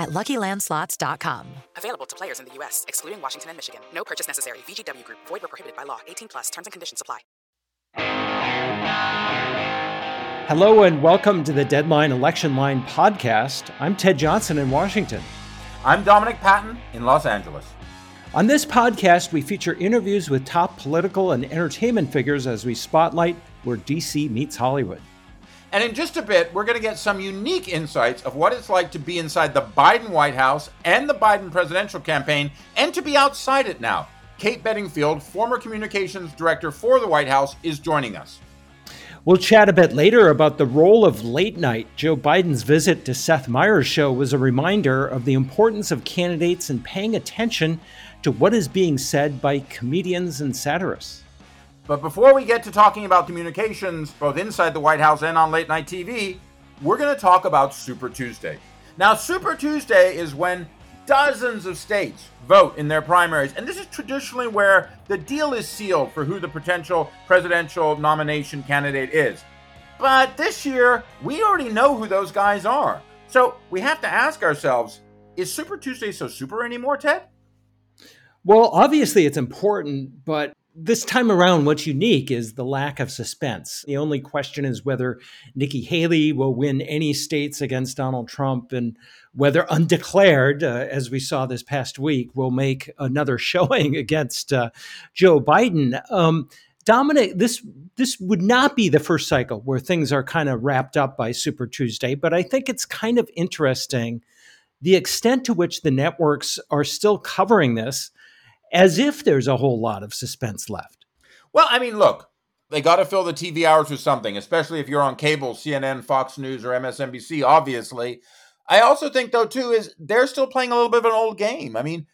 at LuckyLandSlots.com. Available to players in the U.S., excluding Washington and Michigan. No purchase necessary. VGW Group. Void where prohibited by law. 18 plus. Terms and conditions apply. Hello and welcome to the Deadline Election Line podcast. I'm Ted Johnson in Washington. I'm Dominic Patten in Los Angeles. On this podcast, we feature interviews with top political and entertainment figures as we spotlight where DC meets Hollywood. And in just a bit, we're going to get some unique insights of what it's like to be inside the Biden White House and the Biden presidential campaign and to be outside it now. Kate Bedingfield, former communications director for the White House, is joining us. We'll chat a bit later about the role of late night. Joe Biden's visit to Seth Meyers' show was a reminder of the importance of candidates and paying attention to what is being said by comedians and satirists. But before we get to talking about communications, both inside the White House and on late night TV, we're going to talk about Super Tuesday. Now, Super Tuesday is when dozens of states vote in their primaries. And this is traditionally where the deal is sealed for who the potential presidential nomination candidate is. But this year, we already know who those guys are. So we have to ask ourselves is Super Tuesday so super anymore, Ted? Well, obviously it's important, but this time around, what's unique is the lack of suspense. The only question is whether Nikki Haley will win any states against Donald Trump and whether undeclared, uh, as we saw this past week, will make another showing against uh, Joe Biden. Um, Dominic, this this would not be the first cycle where things are kind of wrapped up by Super Tuesday, but I think it's kind of interesting the extent to which the networks are still covering this as if there's a whole lot of suspense left. Well, I mean, look, they got to fill the TV hours with something, especially if you're on cable, CNN, Fox News, or MSNBC, obviously. I also think, though, too, is they're still playing a little bit of an old game. I mean,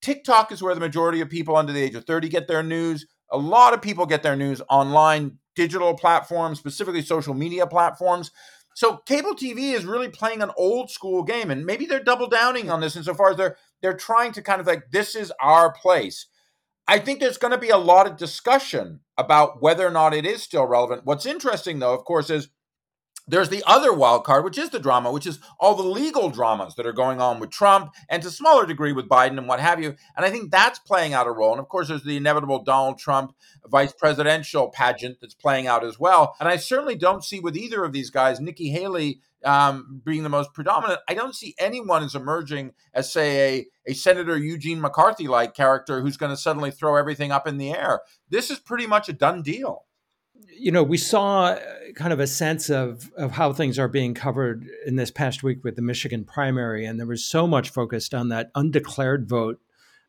TikTok is where the majority of people under the age of 30 get their news. A lot of people get their news online, digital platforms, specifically social media platforms. So cable TV is really playing an old school game, and maybe they're double downing on this insofar as they're they're trying to kind of like this is our place. I think there's going to be a lot of discussion about whether or not it is still relevant. What's interesting, though, of course, is there's the other wild card, which is the drama, which is all the legal dramas that are going on with Trump and to smaller degree with Biden and what have you. And I think that's playing out a role. And of course, there's the inevitable Donald Trump vice presidential pageant that's playing out as well. And I certainly don't see with either of these guys, Nikki Haley um, being the most predominant, I don't see anyone as emerging as, say, a, a Senator Eugene McCarthy like character who's going to suddenly throw everything up in the air. This is pretty much a done deal you know, we saw uh, kind of a sense of of how things are being covered in this past week with the Michigan primary, and there was so much focused on that undeclared vote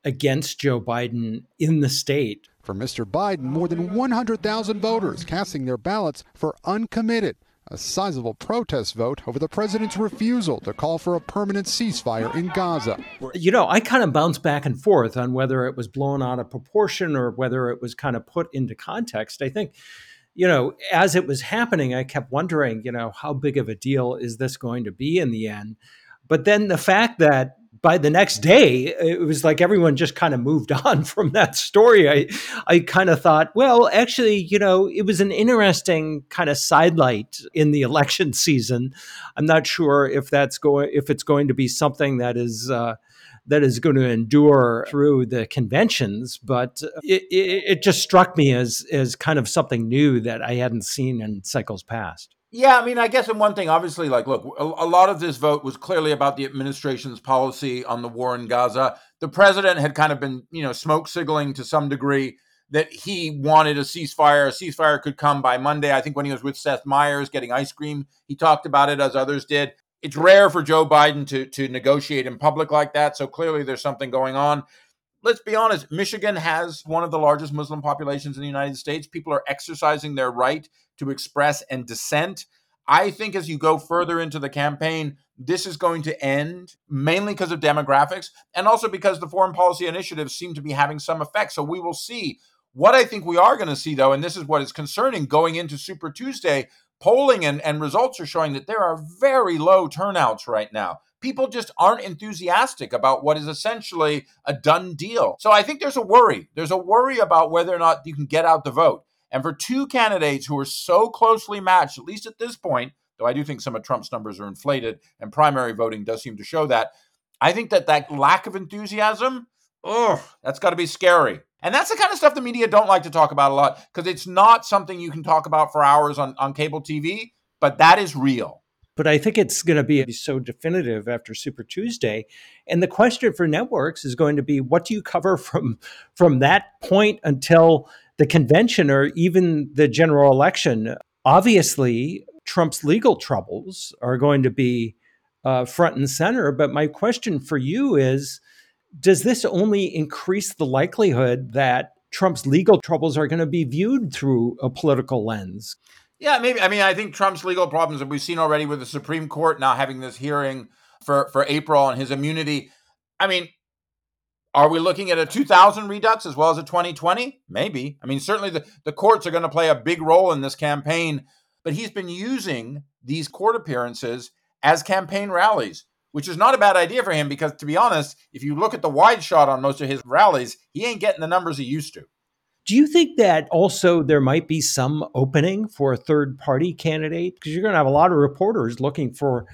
against Joe Biden in the state. For Mr. Biden, more than 100,000 voters casting their ballots for uncommitted, a sizable protest vote over the president's refusal to call for a permanent ceasefire in Gaza. You know, I kind of bounced back and forth on whether it was blown out of proportion or whether it was kind of put into context. I think you know, as it was happening, I kept wondering, you know, how big of a deal is this going to be in the end? But then the fact that by the next day, it was like everyone just kind of moved on from that story. I, I kind of thought, well, actually, you know, it was an interesting kind of sidelight in the election season. I'm not sure if that's going, if it's going to be something that is, uh, that is going to endure through the conventions. But it, it, it just struck me as as kind of something new that I hadn't seen in cycles past. Yeah, I mean, I guess in one thing, obviously, like, look, a, a, lot of this vote was clearly about the administration's policy on the war in Gaza. The president had kind of been, you know, smoke signaling to some degree that he wanted a ceasefire. A ceasefire could come by Monday. I think when he was with Seth Meyers getting ice cream, he talked about it as others did. It's rare for Joe Biden to to negotiate in public like that. So clearly there's something going on. Let's be honest, Michigan has one of the largest Muslim populations in the United States. People are exercising their right to express and dissent. I think as you go further into the campaign, this is going to end mainly because of demographics and also because the foreign policy initiatives seem to be having some effect. So we will see. What I think we are going to see, though, and this is what is concerning going into Super Tuesday, polling and, and results are showing that there are very low turnouts right now. People just aren't enthusiastic about what is essentially a done deal. So I think there's a worry. There's a worry about whether or not you can get out the vote. And for two candidates who are so closely matched, at least at this point, though I do think some of Trump's numbers are inflated and primary voting does seem to show that, I think that that lack of enthusiasm, oh, that's got to be scary. And that's the kind of stuff the media don't like to talk about a lot because it's not something you can talk about for hours on, on cable TV, but that is real. But I think it's going to be so definitive after Super Tuesday. And the question for networks is going to be what do you cover from from that point until the convention or even the general election? Obviously, Trump's legal troubles are going to be uh, front and center. But my question for you is does this only increase the likelihood that Trump's legal troubles are going to be viewed through a political lens? Yeah, maybe. I mean, I think Trump's legal problems that we've seen already with the Supreme Court now having this hearing for, for April and his immunity. I mean, are we looking at a 2000 redux as well as a 2020? Maybe. I mean, certainly the, the courts are going to play a big role in this campaign, but he's been using these court appearances as campaign rallies which is not a bad idea for him because, to be honest, if you look at the wide shot on most of his rallies, he ain't getting the numbers he used to. Do you think that also there might be some opening for a third party candidate? Because you're going to have a lot of reporters looking for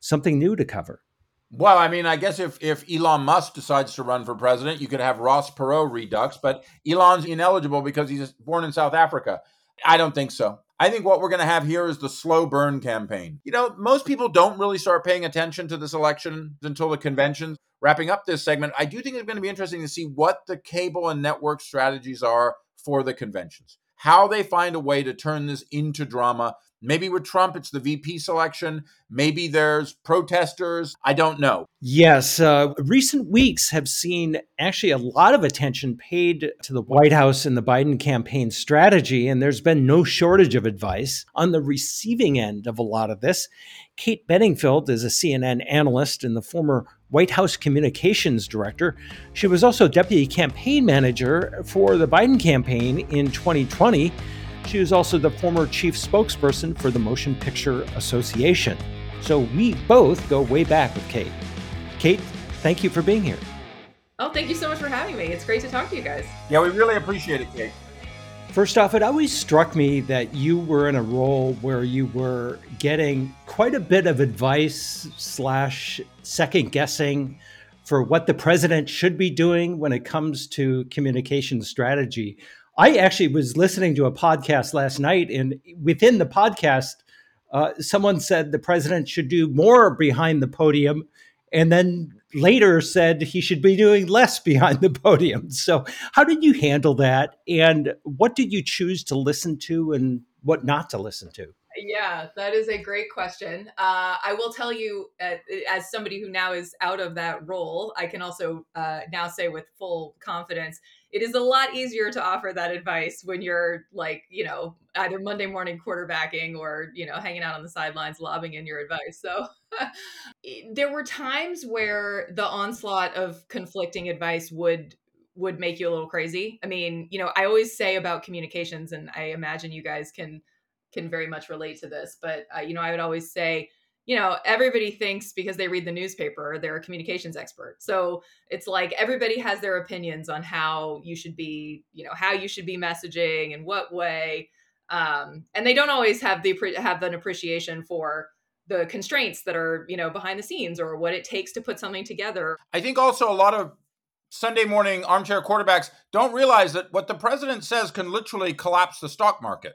something new to cover. Well, I mean, I guess if, if Elon Musk decides to run for president, you could have Ross Perot redux, but Elon's ineligible because he's born in South Africa. I don't think so. I think what we're going to have here is the slow burn campaign. You know, most people don't really start paying attention to this election until the convention. Wrapping up this segment, I do think it's going to be interesting to see what the cable and network strategies are for the conventions, how they find a way to turn this into drama Maybe with Trump, it's the VP selection. Maybe there's protesters. I don't know. Yes. Uh, recent weeks have seen actually a lot of attention paid to the White House and the Biden campaign strategy, and there's been no shortage of advice. On the receiving end of a lot of this, Kate Bedingfield is a CNN analyst and the former White House communications director. She was also deputy campaign manager for the Biden campaign in 2020. She is also the former chief spokesperson for the Motion Picture Association. So we both go way back with Kate. Kate, thank you for being here. Oh, thank you so much for having me. It's great to talk to you guys. Yeah, we really appreciate it, Kate. First off, it always struck me that you were in a role where you were getting quite a bit of advice slash second guessing for what the president should be doing when it comes to communication strategy. I actually was listening to a podcast last night, and within the podcast, uh, someone said the president should do more behind the podium, and then later said he should be doing less behind the podium. So, how did you handle that? And what did you choose to listen to and what not to listen to? Yeah, that is a great question. Uh, I will tell you, uh, as somebody who now is out of that role, I can also uh, now say with full confidence it is a lot easier to offer that advice when you're like, you know, either Monday morning quarterbacking or, you know, hanging out on the sidelines lobbing in your advice. So there were times where the onslaught of conflicting advice would would make you a little crazy. I mean, you know, I always say about communications and I imagine you guys can can very much relate to this, but uh, you know, I would always say you know, everybody thinks because they read the newspaper, they're a communications expert. So it's like everybody has their opinions on how you should be, you know, how you should be messaging and what way. Um, and they don't always have the have an appreciation for the constraints that are, you know, behind the scenes or what it takes to put something together. I think also a lot of Sunday morning armchair quarterbacks don't realize that what the president says can literally collapse the stock market.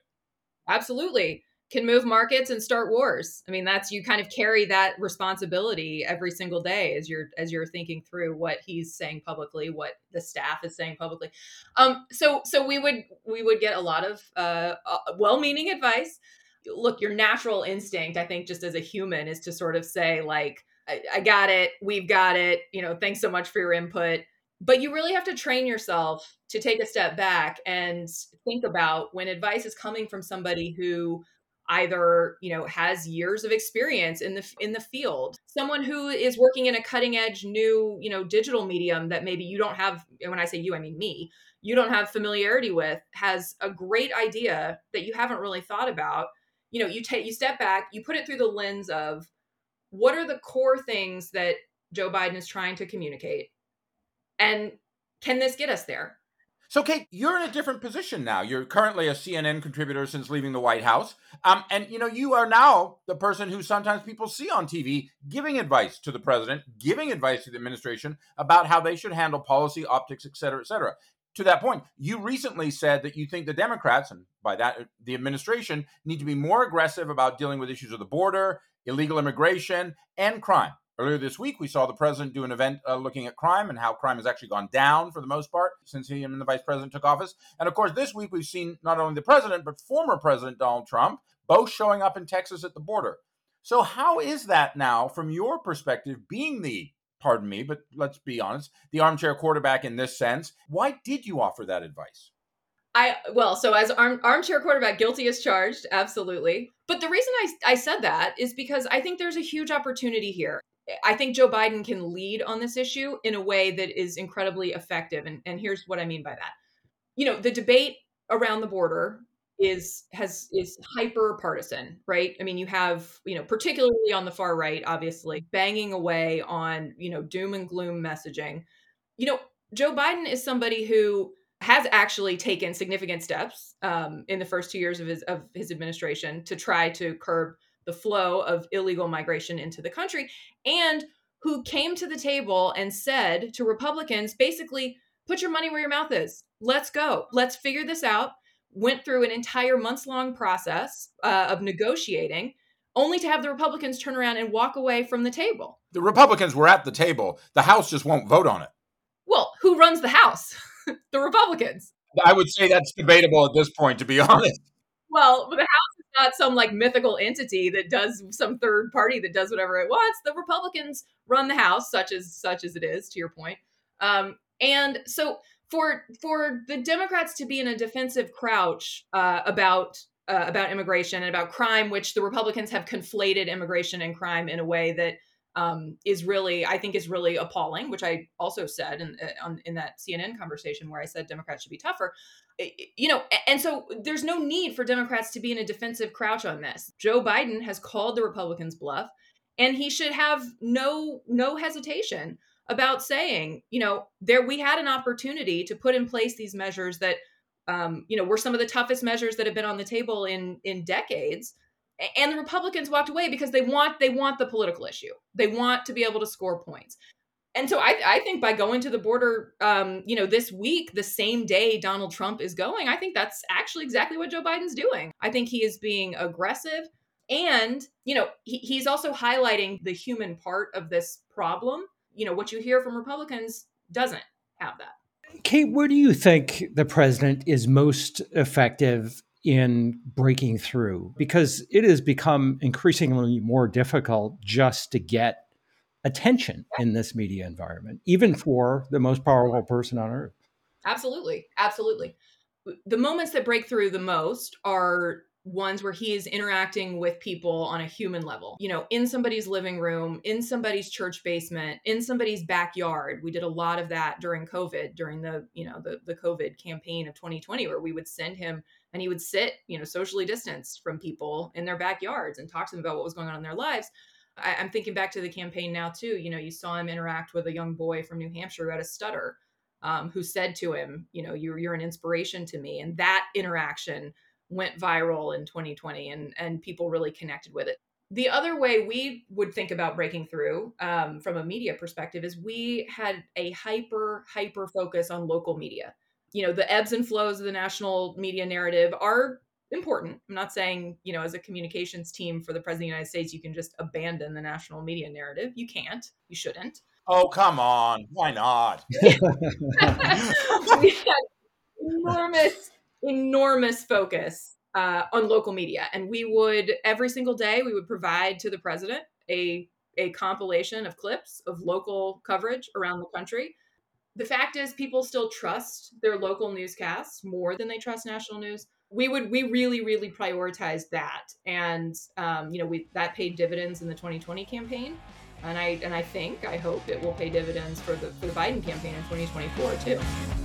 Absolutely can move markets and start wars. I mean, that's you kind of carry that responsibility every single day as you're as you're thinking through what he's saying publicly, what the staff is saying publicly. Um, so so we would we would get a lot of uh, uh, well-meaning advice. Look, your natural instinct, I think, just as a human, is to sort of say like, I, I got it, we've got it. You know, thanks so much for your input but you really have to train yourself to take a step back and think about when advice is coming from somebody who either you know has years of experience in the in the field someone who is working in a cutting edge new you know digital medium that maybe you don't have and when i say you i mean me you don't have familiarity with has a great idea that you haven't really thought about you know you take you step back you put it through the lens of what are the core things that joe biden is trying to communicate and can this get us there so, Kate, you're in a different position now. You're currently a CNN contributor since leaving the White House. Um, and, you know, you are now the person who sometimes people see on TV giving advice to the president, giving advice to the administration about how they should handle policy, optics, et cetera, et cetera. To that point, you recently said that you think the Democrats, and by that, the administration, need to be more aggressive about dealing with issues of the border, illegal immigration, and crime. Earlier this week, we saw the president do an event uh, looking at crime and how crime has actually gone down for the most part since he and the vice president took office. And of course, this week we've seen not only the president, but former President Donald Trump both showing up in Texas at the border. So, how is that now, from your perspective, being the, pardon me, but let's be honest, the armchair quarterback in this sense? Why did you offer that advice? I well, so as arm, armchair quarterback, guilty as charged, absolutely. But the reason I, I said that is because I think there's a huge opportunity here. I think Joe Biden can lead on this issue in a way that is incredibly effective. And, and here's what I mean by that. You know, the debate around the border is has is hyper partisan, right? I mean, you have, you know, particularly on the far right, obviously, banging away on, you know, doom and gloom messaging. You know, Joe Biden is somebody who has actually taken significant steps um, in the first two years of his of his administration to try to curb the flow of illegal migration into the country, and who came to the table and said to Republicans basically, put your money where your mouth is. Let's go. Let's figure this out. Went through an entire months long process uh, of negotiating, only to have the Republicans turn around and walk away from the table. The Republicans were at the table. The House just won't vote on it. Well, who runs the House? the Republicans. I would say that's debatable at this point, to be honest. Well, the House not some like mythical entity that does some third party that does whatever it wants. The Republicans run the House, such as such as it is. To your point, um, and so for for the Democrats to be in a defensive crouch uh, about uh, about immigration and about crime, which the Republicans have conflated immigration and crime in a way that um, is really, I think, is really appalling. Which I also said in uh, on, in that CNN conversation where I said Democrats should be tougher. You know, and so there's no need for Democrats to be in a defensive crouch on this. Joe Biden has called the Republicans bluff, and he should have no no hesitation about saying, you know, there we had an opportunity to put in place these measures that, um, you know, were some of the toughest measures that have been on the table in in decades and the republicans walked away because they want they want the political issue. They want to be able to score points. And so I, I think by going to the border um, you know this week the same day donald trump is going i think that's actually exactly what joe biden's doing. I think he is being aggressive and you know he, he's also highlighting the human part of this problem. You know what you hear from republicans doesn't have that. Kate, where do you think the president is most effective in breaking through because it has become increasingly more difficult just to get attention in this media environment, even for the most powerful person on earth. Absolutely. Absolutely. The moments that break through the most are ones where he is interacting with people on a human level. You know in somebody's living room in somebody's church basement in somebody's backyard. We did a lot of that during covid during the you know the, the covid campaign of 2020 where we would send him and he would sit you know socially distanced from people in their backyards and talk to them about what was going on in their lives. I, i'm thinking back to the campaign now too. You know you saw him interact with a young boy from new hampshire who had a stutter um, who said to him you know you're, you're an inspiration to me. And that interaction went viral in 2020 and and people really connected with it the other way we would think about breaking through um, from a media perspective is we had a hyper hyper focus on local media you know the ebbs and flows of the national media narrative are important. I'm not saying, you know, as a communications team for the President of the United States, you can just abandon the national media narrative. You can't. You shouldn't. Oh, come on. Why not? we had enormous, enormous focus uh, on local media. And we would, every single day, we would provide to the president a, a compilation of clips of local coverage around the country. The fact is, people still trust their local newscasts more than they trust national news. We would, we really, really prioritize that, and um, you know, we that paid dividends in the 2020 campaign and I and I think I hope it will pay dividends for the for the Biden campaign in 2024 too.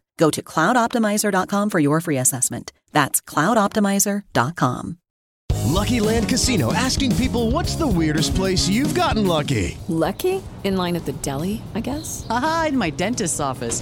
Go to cloudoptimizer.com for your free assessment. That's cloudoptimizer.com. Lucky Land Casino asking people what's the weirdest place you've gotten lucky? Lucky? In line at the deli, I guess? Aha, in my dentist's office.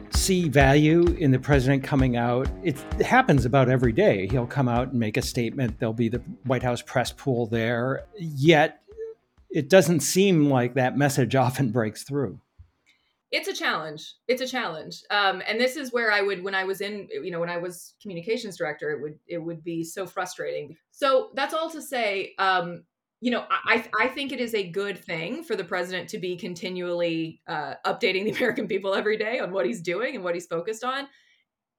see value in the president coming out. It happens about every day. He'll come out and make a statement. There'll be the White House press pool there. Yet it doesn't seem like that message often breaks through. It's a challenge. It's a challenge. Um, and this is where I would, when I was in, you know, when I was communications director, it would, it would be so frustrating. So that's all to say, um, you know, I I think it is a good thing for the president to be continually uh, updating the American people every day on what he's doing and what he's focused on.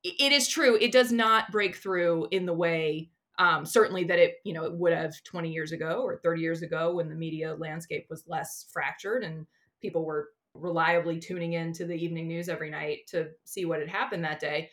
It is true; it does not break through in the way, um, certainly that it you know it would have 20 years ago or 30 years ago when the media landscape was less fractured and people were reliably tuning in to the evening news every night to see what had happened that day.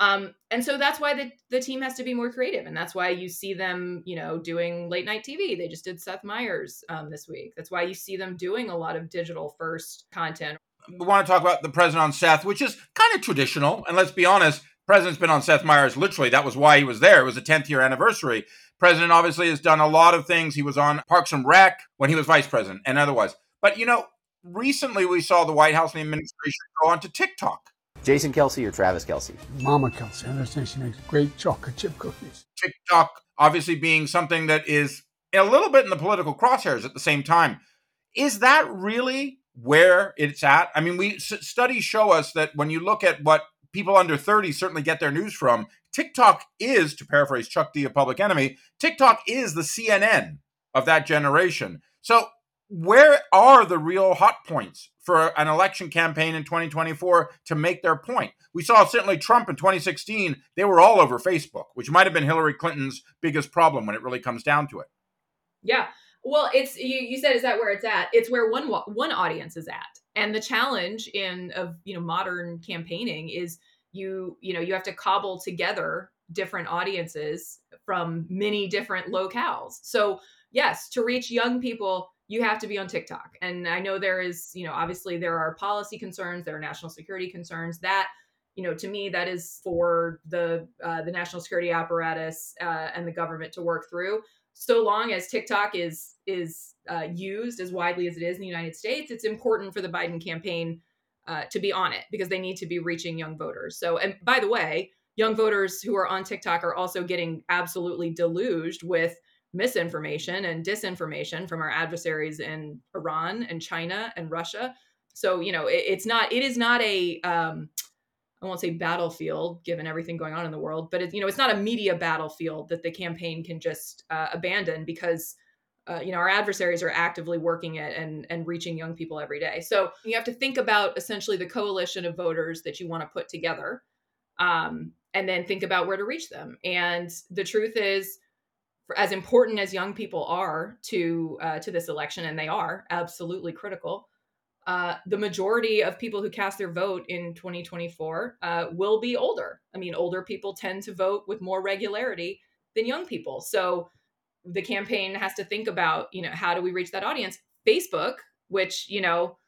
Um, and so that's why the, the team has to be more creative. And that's why you see them, you know, doing late night TV. They just did Seth Meyers um, this week. That's why you see them doing a lot of digital first content. We want to talk about the president on Seth, which is kind of traditional. And let's be honest, president's been on Seth Meyers literally. That was why he was there. It was a 10th year anniversary. President obviously has done a lot of things. He was on Parks and Rec when he was vice president and otherwise. But, you know, recently we saw the White House and the administration go onto TikTok Jason Kelce or Travis Kelce? Mama Kelce. I understand she makes great chocolate chip cookies. TikTok obviously being something that is a little bit in the political crosshairs at the same time. Is that really where it's at? I mean, we studies show us that when you look at what people under 30 certainly get their news from, TikTok is, to paraphrase Chuck D of Public Enemy, TikTok is the CNN of that generation. So where are the real hot points for an election campaign in 2024 to make their point? We saw certainly Trump in 2016, they were all over Facebook, which might have been Hillary Clinton's biggest problem when it really comes down to it. Yeah. Well, it's you, you said is that where it's at? It's where one one audience is at. And the challenge in of, you know, modern campaigning is you, you know, you have to cobble together different audiences from many different locales. So, yes, to reach young people you have to be on TikTok. And I know there is, you know, obviously there are policy concerns, there are national security concerns. That, you know, to me, that is for the uh, the national security apparatus uh, and the government to work through. So long as TikTok is is uh, used as widely as it is in the United States, it's important for the Biden campaign uh, to be on it because they need to be reaching young voters. So, and by the way, young voters who are on TikTok are also getting absolutely deluged with misinformation and disinformation from our adversaries in Iran and China and Russia. So, you know, it, it's not, it is not a, um, I won't say battlefield given everything going on in the world, but it, you know, it's not a media battlefield that the campaign can just uh, abandon because uh, you know our adversaries are actively working it and and reaching young people every day. So you have to think about essentially the coalition of voters that you want to put together, um, and then think about where to reach them. And the truth is, as important as young people are to uh, to this election, and they are absolutely critical uh, the majority of people who cast their vote in 2024 uh, will be older. I mean, older people tend to vote with more regularity than young people. So the campaign has to think about, you know, how do we reach that audience? Facebook, which, you know,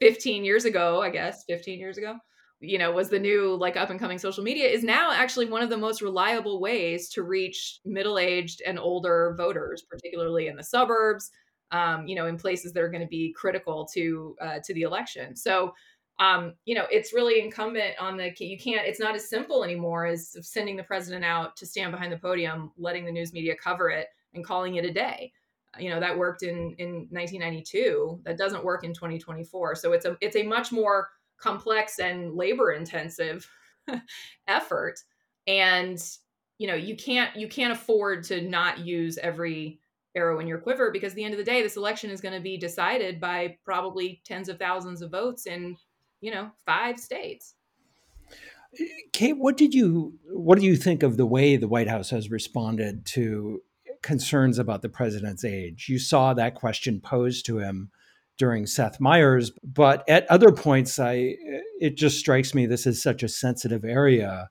15 years ago, I guess, 15 years ago, you know, was the new like up and coming social media is now actually one of the most reliable ways to reach middle aged and older voters, particularly in the suburbs um, you know, in places that are going to be critical to uh, to the election. So, um, you know, it's really incumbent on the you can't. It's not as simple anymore as sending the president out to stand behind the podium, letting the news media cover it, and calling it a day. You know, that worked in in 1992. That doesn't work in 2024. So it's a it's a much more complex and labor intensive effort. And you know you can't you can't afford to not use every arrow in your quiver because at the end of the day this election is going to be decided by probably tens of thousands of votes in you know five states. Kate what did you what do you think of the way the white house has responded to concerns about the president's age? You saw that question posed to him during seth meyers but at other points i it just strikes me this is such a sensitive area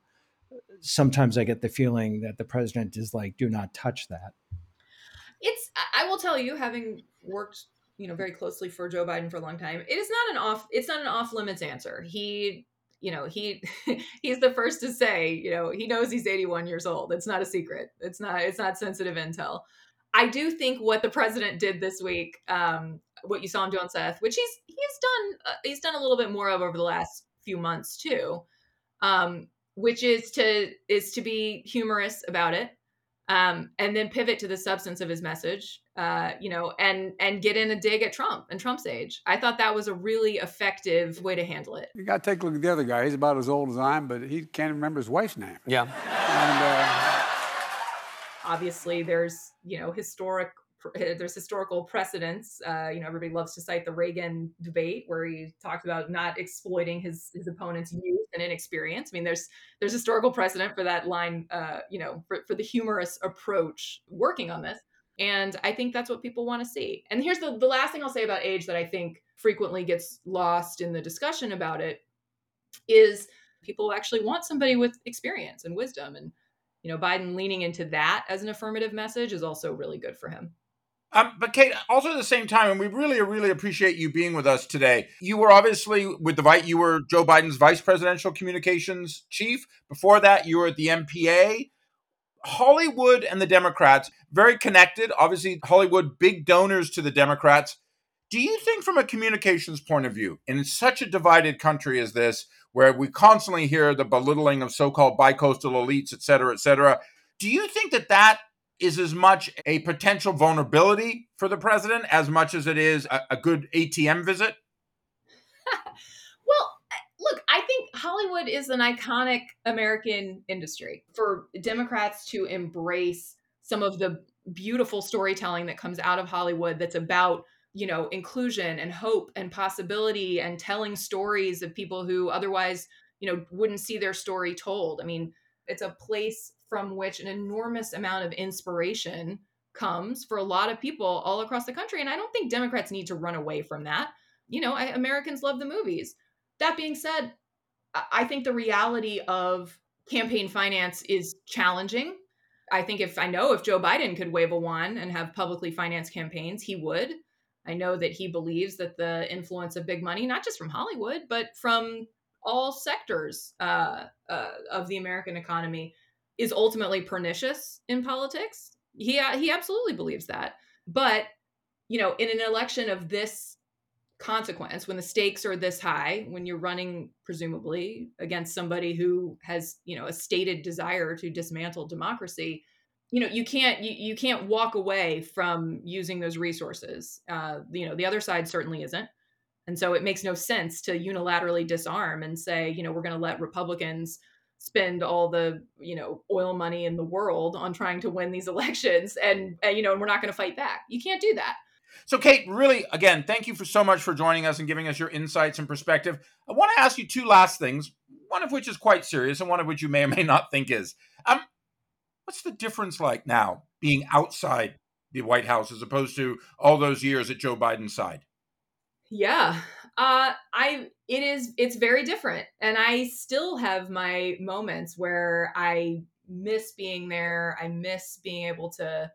sometimes i get the feeling that the president is like do not touch that it's I will tell you, having worked you know very closely for Joe Biden for a long time, it is not an off it's not an off limits answer. He you know he he's the first to say you know he knows he's 81 years old. It's not a secret. It's not it's not sensitive intel. I do think what the president did this week, um, what you saw him do on Seth, which he's he's done uh, he's done a little bit more of over the last few months too, um, which is to is to be humorous about it um, and then pivot to the substance of his message, uh, you know, and and get in a dig at Trump and Trump's age. I thought that was a really effective way to handle it. You got to take a look at the other guy. He's about as old as I am, but he can't remember his wife's name. Yeah. And, uh, Obviously, there's you know historic there's historical precedents. Uh, you know, everybody loves to cite the Reagan debate where he talked about not exploiting his his opponent's youth and inexperience. I mean, there's there's historical precedent for that line. Uh, you know, for, for the humorous approach working on this, and I think that's what people want to see. And here's the the last thing I'll say about age that I think frequently gets lost in the discussion about it is people actually want somebody with experience and wisdom and you know biden leaning into that as an affirmative message is also really good for him um, but Kate, also at the same time, and we really, really appreciate you being with us today. You were obviously with the vice. You were Joe Biden's vice presidential communications chief. Before that, you were at the MPA. Hollywood and the Democrats very connected. Obviously, Hollywood big donors to the Democrats. Do you think, from a communications point of view, in such a divided country as this, where we constantly hear the belittling of so-called bicoastal elites, et cetera, et cetera, do you think that that is as much a potential vulnerability for the president as much as it is a, a good ATM visit? well, look, I think Hollywood is an iconic American industry. For Democrats to embrace some of the beautiful storytelling that comes out of Hollywood that's about you know inclusion and hope and possibility and telling stories of people who otherwise you know wouldn't see their story told i mean it's a place from which an enormous amount of inspiration comes for a lot of people all across the country. And I don't think Democrats need to run away from that. You know, I, Americans love the movies. That being said, I think the reality of campaign finance is challenging. I think if I know if Joe Biden could wave a wand and have publicly financed campaigns, he would. I know that he believes that the influence of big money, not just from Hollywood, but from all sectors uh, uh, of the American economy, is ultimately pernicious in politics. He he absolutely believes that. But, you know, in an election of this consequence, when the stakes are this high, when you're running presumably against somebody who has, you know, a stated desire to dismantle democracy, you know you can't you, you can't walk away from using those resources. Uh, you know the other side certainly isn't. And so it makes no sense to unilaterally disarm and say you know we're going to let republicans spend all the you know oil money in the world on trying to win these elections and, and you know and we're not going to fight back. You can't do that. So kate really again thank you for so much for joining us and giving us your insights and perspective. I want to ask you two last things one of which is quite serious and one of which you may or may not think is. Um, what's the difference like now being outside the white house as opposed to all those years at joe biden's side? Yeah. Uh i it is it's very different. And i still have my moments where i miss being there. I miss being able to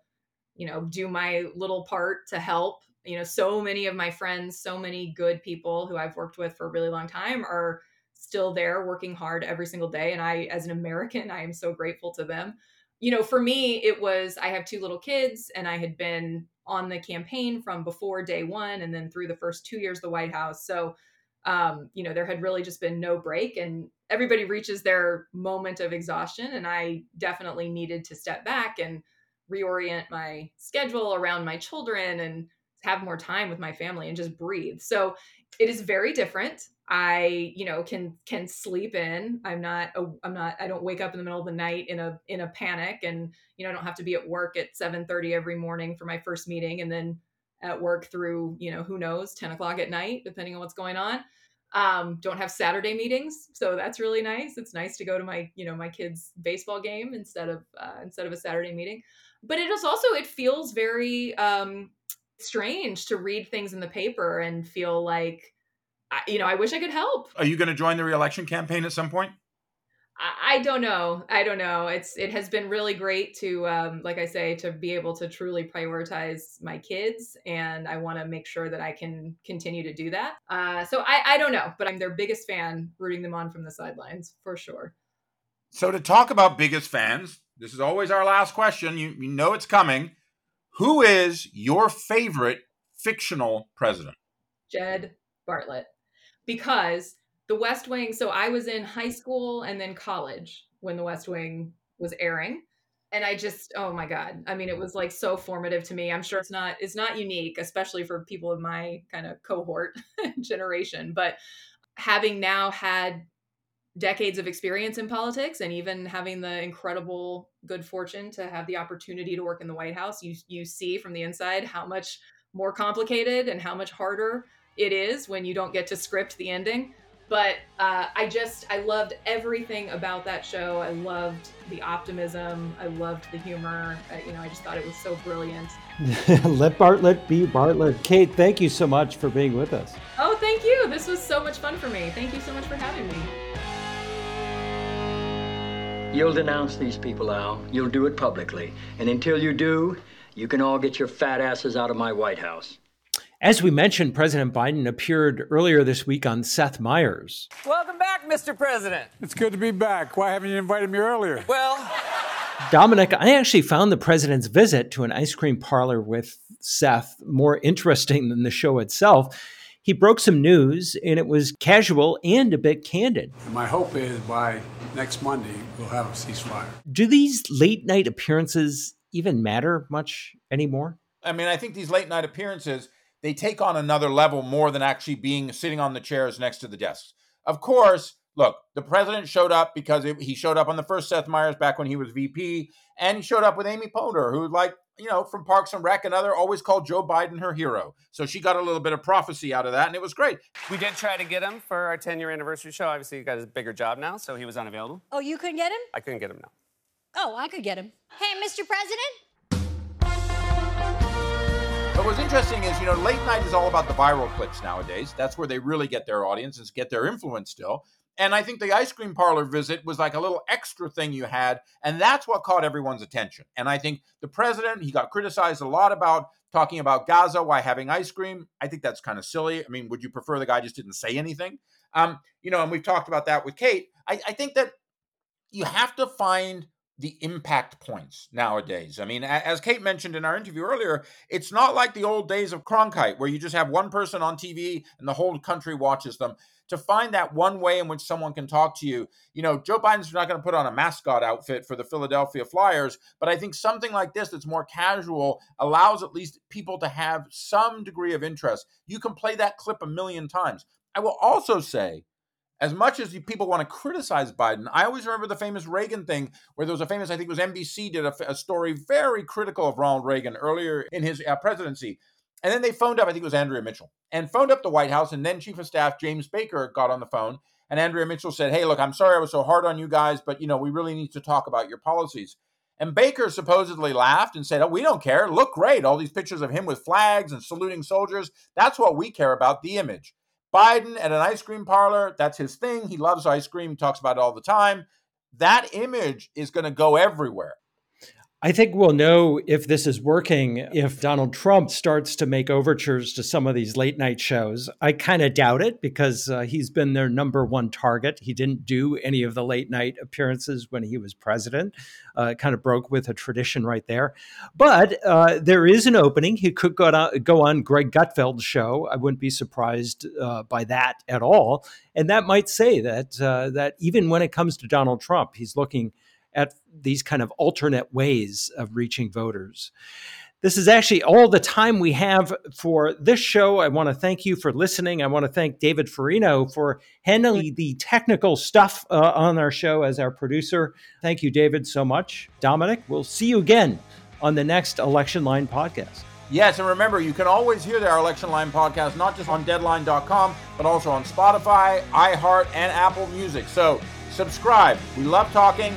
you know do my little part to help. You know so many of my friends so many good people who i've worked with for a really long time are still there working hard every single day. And i as an american i am so grateful to them you know for me it was i have two little kids and i had been on the campaign from before day one and then through the first two years of the White House. So, um, you know, there had really just been no break and everybody reaches their moment of exhaustion. And I definitely needed to step back and reorient my schedule around my children and have more time with my family and just breathe. So it is very different. I, you know, can can sleep in. I'm not a, I'm not I don't wake up in the middle of the night in a in a panic and you know, I don't have to be at work at 7:30 every morning for my first meeting and then at work through, you know, who knows, 10 o'clock at night, depending on what's going on. Um, don't have Saturday meetings, so that's really nice. It's nice to go to my, you know, my kids' baseball game instead of uh, instead of a Saturday meeting. But it is also it feels very um, strange to read things in the paper and feel like you know, I wish I could help. Are you going to join the reelection campaign at some point? I, I don't know. I don't know. It's it has been really great to, um, like I say, to be able to truly prioritize my kids, and I want to make sure that I can continue to do that. Uh, so I, I don't know, but I'm their biggest fan, rooting them on from the sidelines for sure. So to talk about biggest fans, this is always our last question. You, you know it's coming. Who is your favorite fictional president? Jed Bartlet because the West Wing, so I was in high school and then college when the West Wing was airing. And I just, oh my God. I mean, it was like so formative to me. I'm sure it's not, it's not unique, especially for people of my kind of cohort generation. But having now had decades of experience in politics and even having the incredible good fortune to have the opportunity to work in the White House, you you see from the inside how much more complicated and how much harder it is when you don't get to script the ending. But uh, I just, I loved everything about that show. I loved the optimism. I loved the humor. Uh, you know, I just thought it was so brilliant. Let Bartlet be Bartlet. Kate, thank you so much for being with us. Oh, thank you. This was so much fun for me. Thank you so much for having me. You'll denounce these people, Al. You'll do it publicly. And until you do, you can all get your fat asses out of my White House. As we mentioned, President Biden appeared earlier this week on Seth Meyers. Welcome back, Mr. President. It's good to be back. Why haven't you invited me earlier? Well, Dominic, I actually found the president's visit to an ice cream parlor with Seth more interesting than the show itself. He broke some news, and it was casual and a bit candid. My hope is by next Monday, we'll have a ceasefire. Do these late night appearances even matter much anymore? I mean, I think these late night appearances they take on another level more than actually being sitting on the chairs next to the desks. Of course, look, the president showed up because it, he showed up on the first Seth Meyers back when he was VP, and he showed up with Amy Poehler, who, like, you know, from Parks and Rec, another always called Joe Biden her hero. So she got a little bit of prophecy out of that, and it was great. We did try to get him for our 10 year anniversary show. Obviously, he got his bigger job now, so he was unavailable. Oh, you couldn't get him? I couldn't get him now. Oh, I could get him. Hey, Mr. President, but what's interesting is, you know, late night is all about the viral clips nowadays. That's where they really get their audiences, get their influence still. And I think the ice cream parlor visit was like a little extra thing you had. And that's what caught everyone's attention. And I think the president, he got criticized a lot about talking about Gaza, why having ice cream. I think that's kind of silly. I mean, would you prefer the guy just didn't say anything? Um, you know, and we've talked about that with Kate. I, I think that you have to find the impact points nowadays. I mean, as Kate mentioned in our interview earlier, it's not like the old days of Cronkite where you just have one person on TV and the whole country watches them. To find that one way in which someone can talk to you, you know, Joe Biden's not going to put on a mascot outfit for the Philadelphia Flyers, but I think something like this that's more casual allows at least people to have some degree of interest. You can play that clip a million times. I will also say, as much as people want to criticize Biden, I always remember the famous Reagan thing where there was a famous, I think it was NBC did a, a story very critical of Ronald Reagan earlier in his uh, presidency. And then they phoned up, I think it was Andrea Mitchell, and phoned up the White House. And then Chief of Staff James Baker got on the phone. And Andrea Mitchell said, Hey, look, I'm sorry I was so hard on you guys, but you know, we really need to talk about your policies. And Baker supposedly laughed and said, Oh, we don't care. Look great. All these pictures of him with flags and saluting soldiers. That's what we care about, the image. Biden at an ice cream parlor, that's his thing. He loves ice cream, talks about it all the time. That image is going to go everywhere. I think we'll know if this is working if Donald Trump starts to make overtures to some of these late night shows. I kind of doubt it because uh, he's been their number one target. He didn't do any of the late night appearances when he was president. Uh, kind of broke with a tradition right there. But uh, there is an opening. He could go on, go on Greg Gutfeld's show. I wouldn't be surprised uh, by that at all. And that might say that uh, that even when it comes to Donald Trump, he's looking at these kind of alternate ways of reaching voters. This is actually all the time we have for this show. I want to thank you for listening. I want to thank David Farino for handling the technical stuff uh, on our show as our producer. Thank you, David, so much. Dominic, we'll see you again on the next Election Line podcast. Yes, and remember, you can always hear our Election Line podcast, not just on deadline.com, but also on Spotify, iHeart, and Apple Music. So subscribe. We love talking.